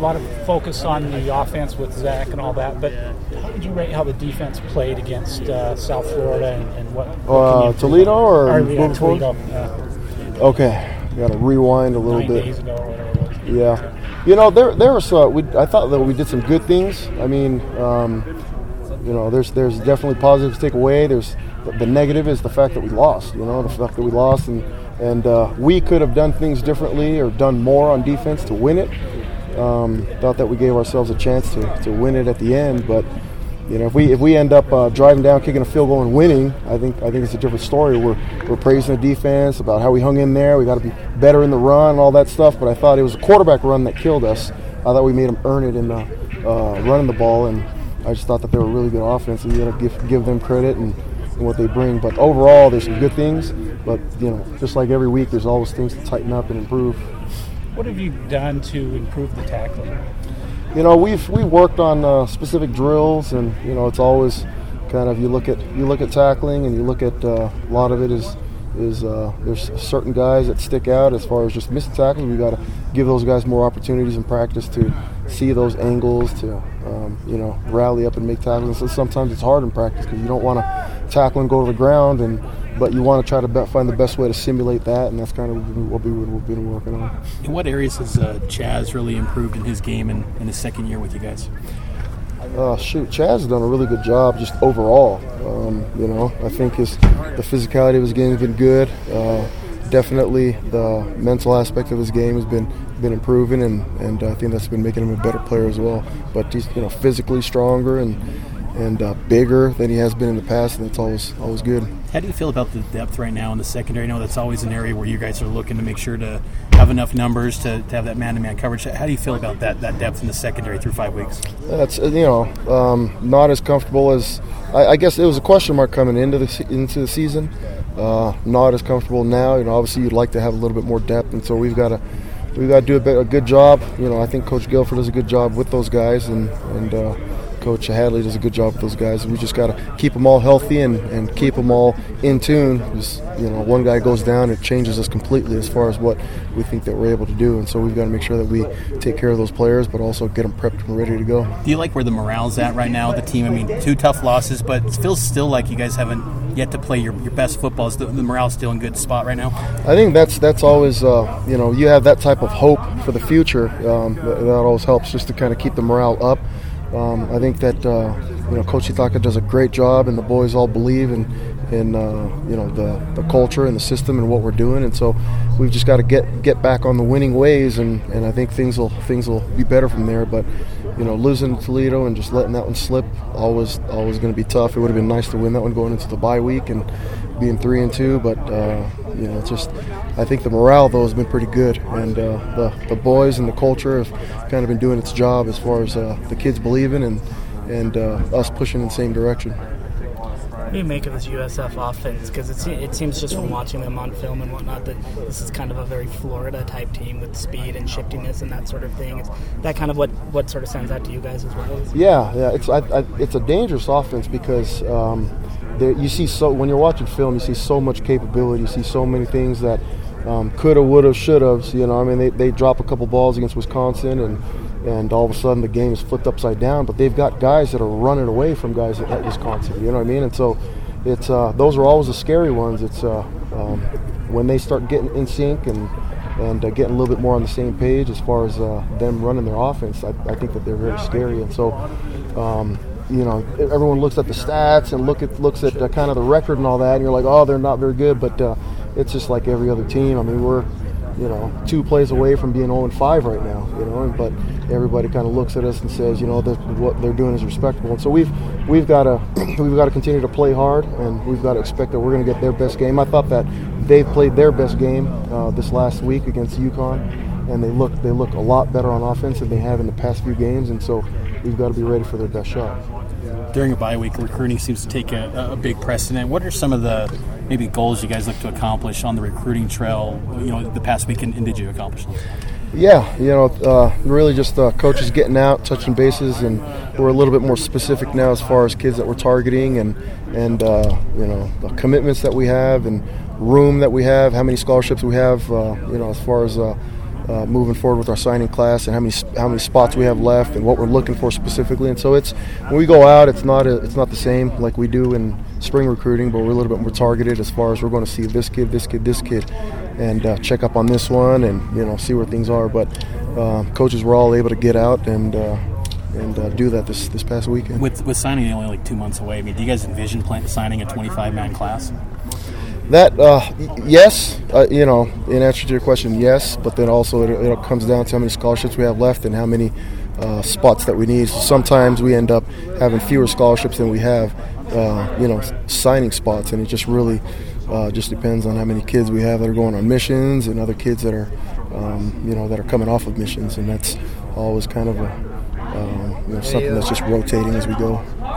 lot of focus on the offense with Zach and all that, but how would you rate how the defense played against uh, South Florida and, and what? what uh, Toledo or, or yeah, Toledo? Okay, got to rewind a little nine bit. days ago or whatever. Yeah, you know there there was uh, we I thought that we did some good things. I mean, um, you know, there's there's definitely positives to take away. There's the, the negative is the fact that we lost. You know, the fact that we lost and and uh, we could have done things differently or done more on defense to win it. Um, thought that we gave ourselves a chance to, to win it at the end, but you know, if we if we end up uh, driving down, kicking a field goal, and winning, I think I think it's a different story. We're we're praising the defense about how we hung in there. We got to be better in the run, and all that stuff. But I thought it was a quarterback run that killed us. I thought we made them earn it in the uh, running the ball, and I just thought that they were really good offense, and you got to give give them credit and, and what they bring. But overall, there's some good things. But you know, just like every week, there's always things to tighten up and improve. What have you done to improve the tackling? you know we've we worked on uh, specific drills and you know it's always kind of you look at you look at tackling and you look at uh, a lot of it is is uh, there's certain guys that stick out as far as just missing tackles we got to give those guys more opportunities in practice to see those angles to um, you know rally up and make tackles and so sometimes it's hard in practice because you don't want to tackle and go to the ground and but you want to try to be- find the best way to simulate that and that's kind of what we, we've been working on In what areas has uh, Chaz really improved in his game in, in his second year with you guys? Uh, shoot, Chaz has done a really good job just overall. Um, you know, I think his the physicality of his game has been good. Uh, definitely, the mental aspect of his game has been been improving, and, and I think that's been making him a better player as well. But he's you know physically stronger and and uh, bigger than he has been in the past, and that's always always good. How do you feel about the depth right now in the secondary? I know that's always an area where you guys are looking to make sure to have enough numbers to, to have that man-to-man coverage. How do you feel about that that depth in the secondary through five weeks? That's uh, you know um, not as comfortable as I, I guess it was a question mark coming into the into the season. Uh, not as comfortable now. You know, obviously you'd like to have a little bit more depth, and so we've got to we've got to do a, bit, a good job. You know, I think Coach Gilford does a good job with those guys, and and uh, Coach Hadley does a good job with those guys. And we just got to keep them all healthy and, and keep them all in tune. Because you know, one guy goes down, it changes us completely as far as what we think that we're able to do. And so we've got to make sure that we take care of those players, but also get them prepped and ready to go. Do you like where the morale's at right now? The team, I mean, two tough losses, but it feels still like you guys haven't yet to play your, your best football. Is the, the morale's still in good spot right now? I think that's that's always uh, you know you have that type of hope for the future. Um, that, that always helps just to kind of keep the morale up. Um, I think that uh, you know Coach Sitake does a great job, and the boys all believe in in uh, you know the, the culture and the system and what we're doing, and so we've just got to get get back on the winning ways, and, and I think things will things will be better from there. But you know losing Toledo and just letting that one slip always always going to be tough. It would have been nice to win that one going into the bye week and being three and two, but uh, you know, it's just I think the morale though has been pretty good, and uh, the the boys and the culture have kind of been doing its job as far as uh, the kids believing and and uh, us pushing in the same direction. What do you make of this USF offense? Because it, it seems just from watching them on film and whatnot that this is kind of a very Florida type team with speed and shiftiness and that sort of thing. Is that kind of what, what sort of stands out to you guys as well? Yeah, yeah, it's I, I, it's a dangerous offense because um, there, you see so when you're watching film, you see so much capability, you see so many things that um, coulda, woulda, shoulda. You know, I mean, they, they drop a couple balls against Wisconsin and. And all of a sudden, the game is flipped upside down. But they've got guys that are running away from guys at, at Wisconsin. You know what I mean? And so, it's uh, those are always the scary ones. It's uh, um, when they start getting in sync and and uh, getting a little bit more on the same page as far as uh, them running their offense. I, I think that they're very scary, and so um, you know everyone looks at the stats and look at looks at kind of the record and all that, and you're like, oh, they're not very good, but uh, it's just like every other team. I mean, we're you know two plays away from being 0 5 right now, you know, but everybody kind of looks at us and says, you know, that what they're doing is respectable, and so we've we've got to we've got to continue to play hard, and we've got to expect that we're going to get their best game. I thought that they played their best game uh, this last week against UConn, and they look they look a lot better on offense than they have in the past few games, and so we've got to be ready for their best shot. During a bye week, recruiting seems to take a, a big precedent. What are some of the maybe goals you guys look to accomplish on the recruiting trail? You know, the past week, and, and did you accomplish them? Yeah, you know, uh, really just uh, coaches getting out, touching bases, and we're a little bit more specific now as far as kids that we're targeting and and uh, you know the commitments that we have and room that we have, how many scholarships we have. Uh, you know, as far as uh, moving forward with our signing class and how many how many spots we have left and what we're looking for specifically. And so it's when we go out, it's not a, it's not the same like we do in spring recruiting, but we're a little bit more targeted as far as we're going to see this kid, this kid, this kid, and uh, check up on this one and you know see where things are. But uh, coaches were all able to get out and. Uh, and uh, do that this this past weekend. With with signing only like two months away, I mean, do you guys envision plan- signing a 25 man class? That uh, yes, uh, you know, in answer to your question, yes. But then also it, it comes down to how many scholarships we have left and how many uh, spots that we need. So sometimes we end up having fewer scholarships than we have, uh, you know, signing spots, and it just really uh, just depends on how many kids we have that are going on missions and other kids that are, um, you know, that are coming off of missions, and that's always kind of a um, you know, something that's just rotating as we go.